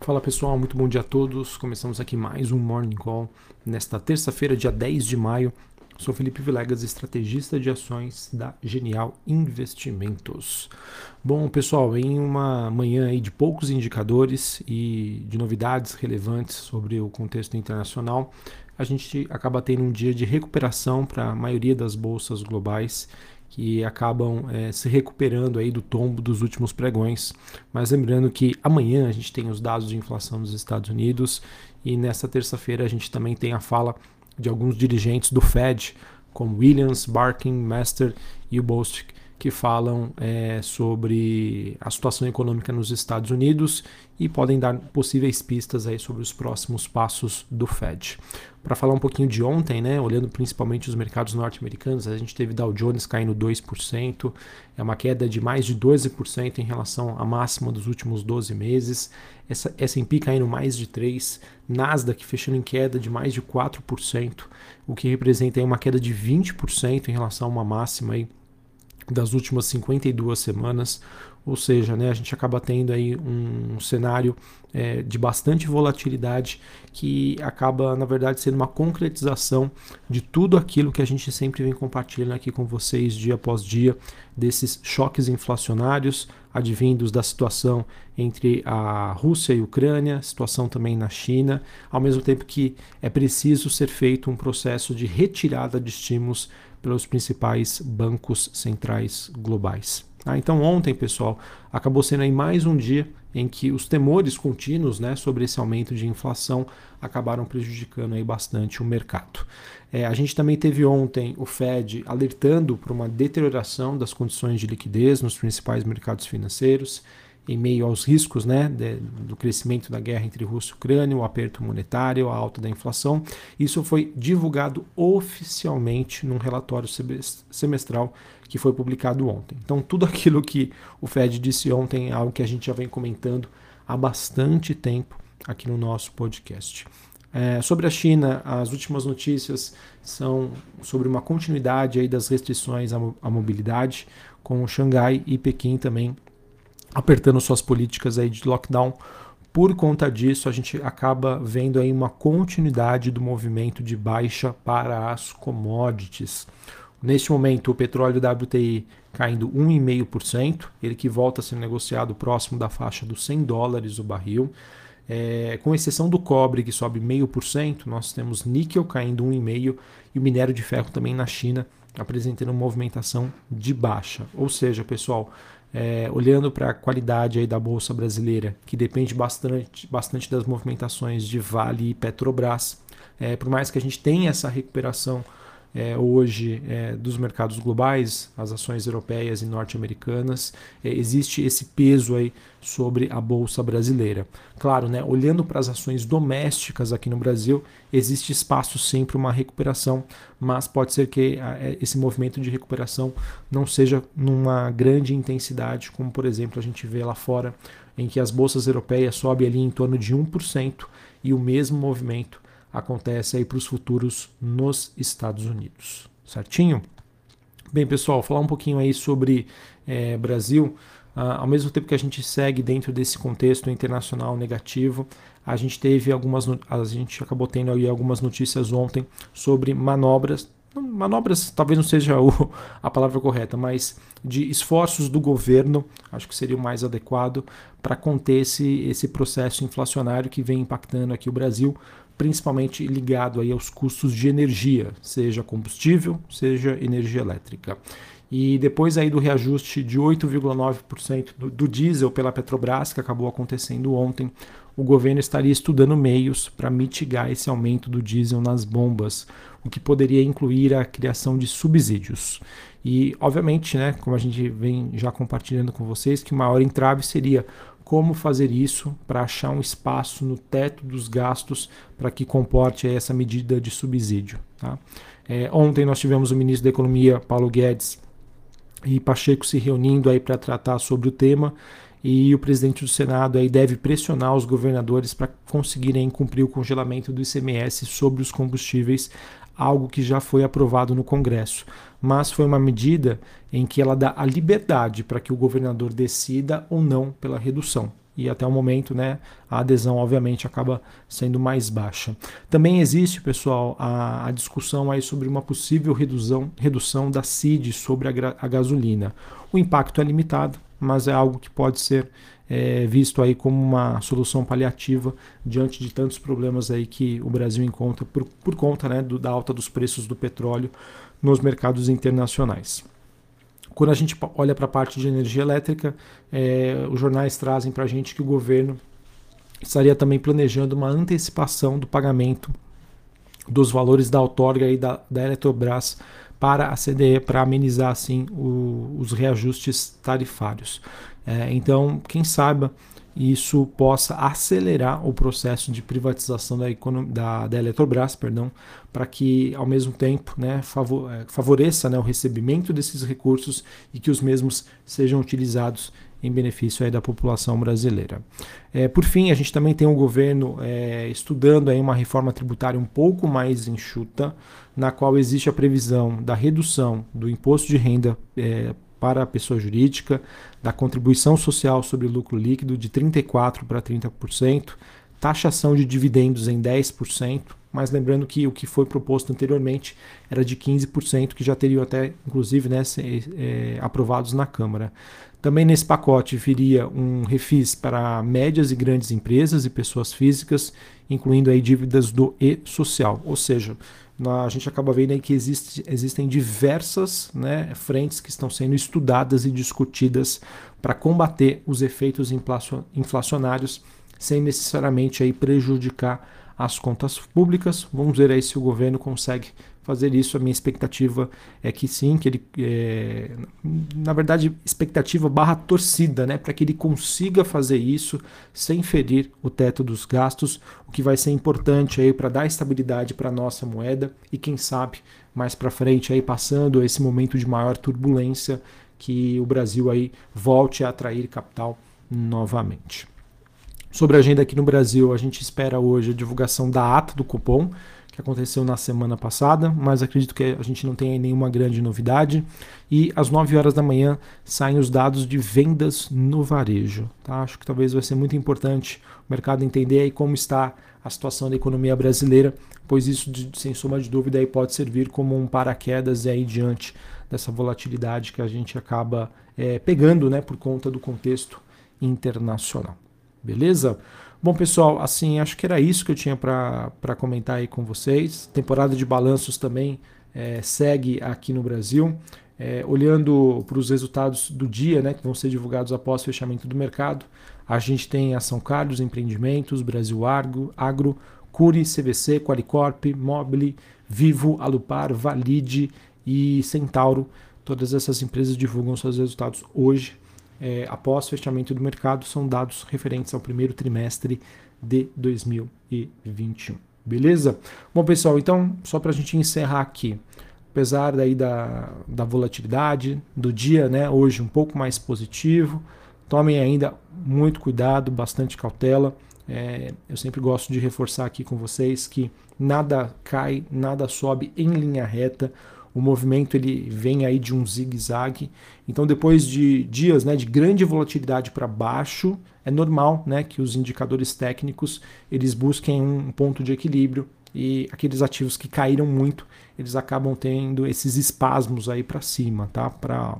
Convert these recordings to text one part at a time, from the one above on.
Fala pessoal, muito bom dia a todos. Começamos aqui mais um Morning Call nesta terça-feira, dia 10 de maio. Sou Felipe Vilegas, estrategista de ações da Genial Investimentos. Bom, pessoal, em uma manhã aí de poucos indicadores e de novidades relevantes sobre o contexto internacional, a gente acaba tendo um dia de recuperação para a maioria das bolsas globais que acabam é, se recuperando aí do tombo dos últimos pregões. Mas lembrando que amanhã a gente tem os dados de inflação dos Estados Unidos e nesta terça-feira a gente também tem a fala de alguns dirigentes do Fed, como Williams, Barkin, Master e o Bostic, que falam é, sobre a situação econômica nos Estados Unidos e podem dar possíveis pistas aí sobre os próximos passos do Fed. Para falar um pouquinho de ontem, né, olhando principalmente os mercados norte-americanos, a gente teve Dow Jones caindo 2%, é uma queda de mais de 12% em relação à máxima dos últimos 12 meses, essa S&P caindo mais de 3%, Nasdaq fechando em queda de mais de 4%, o que representa aí uma queda de 20% em relação a uma máxima aí das últimas 52 semanas, ou seja, né, a gente acaba tendo aí um cenário é, de bastante volatilidade que acaba, na verdade, sendo uma concretização de tudo aquilo que a gente sempre vem compartilhando aqui com vocês dia após dia, desses choques inflacionários advindos da situação entre a Rússia e a Ucrânia, situação também na China, ao mesmo tempo que é preciso ser feito um processo de retirada de estímulos pelos principais bancos centrais globais. Ah, então ontem, pessoal, acabou sendo aí mais um dia em que os temores contínuos né, sobre esse aumento de inflação acabaram prejudicando aí bastante o mercado. É, a gente também teve ontem o Fed alertando para uma deterioração das condições de liquidez nos principais mercados financeiros em meio aos riscos né, de, do crescimento da guerra entre Rússia e Ucrânia, o aperto monetário, a alta da inflação. Isso foi divulgado oficialmente num relatório semestral que foi publicado ontem. Então, tudo aquilo que o Fed disse ontem é algo que a gente já vem comentando há bastante tempo aqui no nosso podcast. É, sobre a China, as últimas notícias são sobre uma continuidade aí das restrições à, à mobilidade, com Xangai e Pequim também apertando suas políticas aí de lockdown. Por conta disso, a gente acaba vendo aí uma continuidade do movimento de baixa para as commodities. Neste momento, o petróleo WTI caindo 1,5%, ele que volta a ser negociado próximo da faixa dos 100 dólares o barril. É, com exceção do cobre, que sobe 0,5%, nós temos níquel caindo 1,5% e o minério de ferro também na China apresentando movimentação de baixa. Ou seja, pessoal, é, olhando para a qualidade aí da Bolsa Brasileira, que depende bastante, bastante das movimentações de Vale e Petrobras, é, por mais que a gente tenha essa recuperação é, hoje é, dos mercados globais, as ações europeias e norte-americanas, é, existe esse peso aí sobre a bolsa brasileira. Claro, né, olhando para as ações domésticas aqui no Brasil, existe espaço sempre uma recuperação, mas pode ser que é, esse movimento de recuperação não seja numa grande intensidade, como por exemplo a gente vê lá fora, em que as bolsas europeias sobem ali em torno de 1% e o mesmo movimento acontece aí para os futuros nos Estados Unidos, certinho? Bem, pessoal, falar um pouquinho aí sobre é, Brasil. Ah, ao mesmo tempo que a gente segue dentro desse contexto internacional negativo, a gente teve algumas, a gente acabou tendo aí algumas notícias ontem sobre manobras, manobras talvez não seja o, a palavra correta, mas de esforços do governo, acho que seria o mais adequado para conter esse, esse processo inflacionário que vem impactando aqui o Brasil, principalmente ligado aí aos custos de energia, seja combustível, seja energia elétrica. E depois aí do reajuste de 8,9% do, diesel pela Petrobras, que acabou acontecendo ontem, o governo estaria estudando meios para mitigar esse aumento do diesel nas bombas, o que poderia incluir a criação de subsídios. E, obviamente, né, como a gente vem já compartilhando com vocês, que o maior entrave seria como fazer isso para achar um espaço no teto dos gastos para que comporte essa medida de subsídio. Tá? É, ontem nós tivemos o ministro da Economia, Paulo Guedes, e Pacheco se reunindo aí para tratar sobre o tema e o presidente do Senado aí deve pressionar os governadores para conseguirem cumprir o congelamento do ICMS sobre os combustíveis, algo que já foi aprovado no Congresso. Mas foi uma medida em que ela dá a liberdade para que o governador decida ou não pela redução. e até o momento né, a adesão obviamente acaba sendo mais baixa. Também existe, pessoal, a, a discussão aí sobre uma possível redução, redução da CID sobre a, a gasolina. O impacto é limitado, mas é algo que pode ser é, visto aí como uma solução paliativa diante de tantos problemas aí que o Brasil encontra por, por conta né, do, da alta dos preços do petróleo nos mercados internacionais. Quando a gente olha para a parte de energia elétrica, é, os jornais trazem para a gente que o governo estaria também planejando uma antecipação do pagamento dos valores da outorga e da, da Eletrobras para a CDE para amenizar assim o, os reajustes tarifários. É, então, quem saiba isso possa acelerar o processo de privatização da, da, da Eletrobras, perdão, para que ao mesmo tempo né, é, favoreça né, o recebimento desses recursos e que os mesmos sejam utilizados em benefício aí da população brasileira. É, por fim, a gente também tem um governo é, estudando aí uma reforma tributária um pouco mais enxuta, na qual existe a previsão da redução do imposto de renda é, para a pessoa jurídica, da contribuição social sobre lucro líquido de 34% para 30%, taxação de dividendos em 10%, mas lembrando que o que foi proposto anteriormente era de 15%, que já teriam até, inclusive, né, é, aprovados na Câmara. Também nesse pacote viria um refis para médias e grandes empresas e pessoas físicas, incluindo aí dívidas do e-social, ou seja, a gente acaba vendo aí que existe, existem diversas né, frentes que estão sendo estudadas e discutidas para combater os efeitos inflacionários sem necessariamente aí prejudicar as contas públicas. Vamos ver aí se o governo consegue fazer isso. A minha expectativa é que sim, que ele, é, na verdade, expectativa barra torcida, né, para que ele consiga fazer isso sem ferir o teto dos gastos, o que vai ser importante aí para dar estabilidade para a nossa moeda e quem sabe mais para frente aí passando esse momento de maior turbulência que o Brasil aí volte a atrair capital novamente. Sobre a agenda aqui no Brasil, a gente espera hoje a divulgação da ata do cupom que aconteceu na semana passada, mas acredito que a gente não tem nenhuma grande novidade. E às 9 horas da manhã saem os dados de vendas no varejo. Tá? Acho que talvez vai ser muito importante o mercado entender aí como está a situação da economia brasileira, pois isso, sem sombra de dúvida, aí pode servir como um paraquedas aí diante dessa volatilidade que a gente acaba é, pegando né, por conta do contexto internacional. Beleza? Bom, pessoal, assim, acho que era isso que eu tinha para comentar aí com vocês. Temporada de balanços também é, segue aqui no Brasil. É, olhando para os resultados do dia, né, que vão ser divulgados após o fechamento do mercado, a gente tem a São Carlos Empreendimentos, Brasil Agro, Agro Curi, CVC, Qualicorp, Mobile, Vivo, Alupar, Valide e Centauro. Todas essas empresas divulgam seus resultados hoje é, após fechamento do mercado são dados referentes ao primeiro trimestre de 2021. Beleza? Bom, pessoal, então, só para a gente encerrar aqui, apesar daí da, da volatilidade do dia, né, hoje um pouco mais positivo, tomem ainda muito cuidado, bastante cautela. É, eu sempre gosto de reforçar aqui com vocês que nada cai, nada sobe em linha reta o movimento ele vem aí de um zigue-zague. Então, depois de dias né, de grande volatilidade para baixo, é normal né, que os indicadores técnicos eles busquem um ponto de equilíbrio e aqueles ativos que caíram muito, eles acabam tendo esses espasmos aí para cima, tá? Para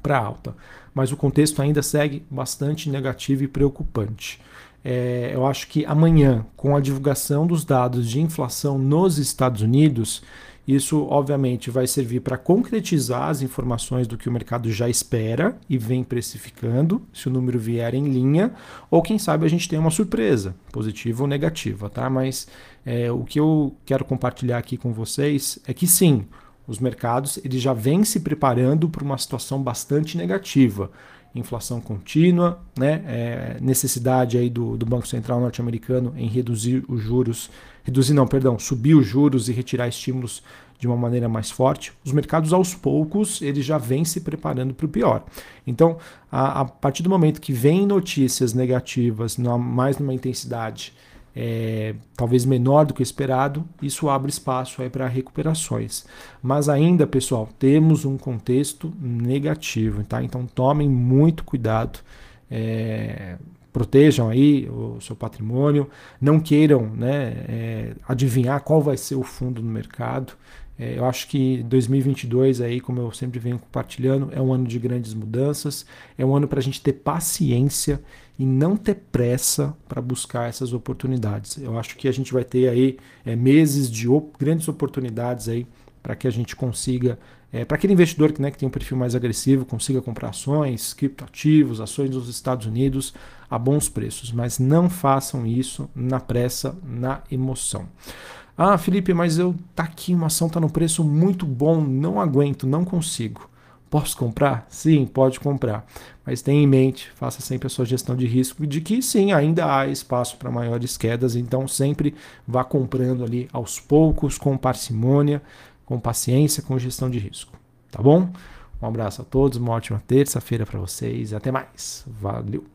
para alta. Mas o contexto ainda segue bastante negativo e preocupante. É, eu acho que amanhã, com a divulgação dos dados de inflação nos Estados Unidos, isso, obviamente, vai servir para concretizar as informações do que o mercado já espera e vem precificando, se o número vier em linha, ou quem sabe a gente tem uma surpresa, positiva ou negativa, tá? Mas é, o que eu quero compartilhar aqui com vocês é que sim, os mercados eles já vêm se preparando para uma situação bastante negativa inflação contínua, né? É, necessidade aí do, do Banco Central norte-americano em reduzir os juros, reduzir não, perdão, subir os juros e retirar estímulos de uma maneira mais forte. Os mercados aos poucos eles já vêm se preparando para o pior. Então, a, a, partir do momento que vem notícias negativas, mais numa intensidade é, talvez menor do que esperado, isso abre espaço para recuperações. Mas ainda, pessoal, temos um contexto negativo, tá? Então tomem muito cuidado. É, protejam aí o seu patrimônio, não queiram né, é, adivinhar qual vai ser o fundo no mercado. É, eu acho que 2022 aí, como eu sempre venho compartilhando, é um ano de grandes mudanças, é um ano para a gente ter paciência e não ter pressa para buscar essas oportunidades. Eu acho que a gente vai ter aí é, meses de op grandes oportunidades aí para que a gente consiga, é, para aquele investidor que, né, que tem um perfil mais agressivo, consiga comprar ações, criptoativos, ações dos Estados Unidos a bons preços, mas não façam isso na pressa, na emoção. Ah, Felipe, mas eu tá aqui, uma ação tá no preço muito bom, não aguento, não consigo. Posso comprar? Sim, pode comprar. Mas tenha em mente, faça sempre a sua gestão de risco de que sim, ainda há espaço para maiores quedas, então sempre vá comprando ali aos poucos, com parcimônia, com paciência, com gestão de risco. Tá bom? Um abraço a todos, uma ótima terça-feira para vocês e até mais. Valeu!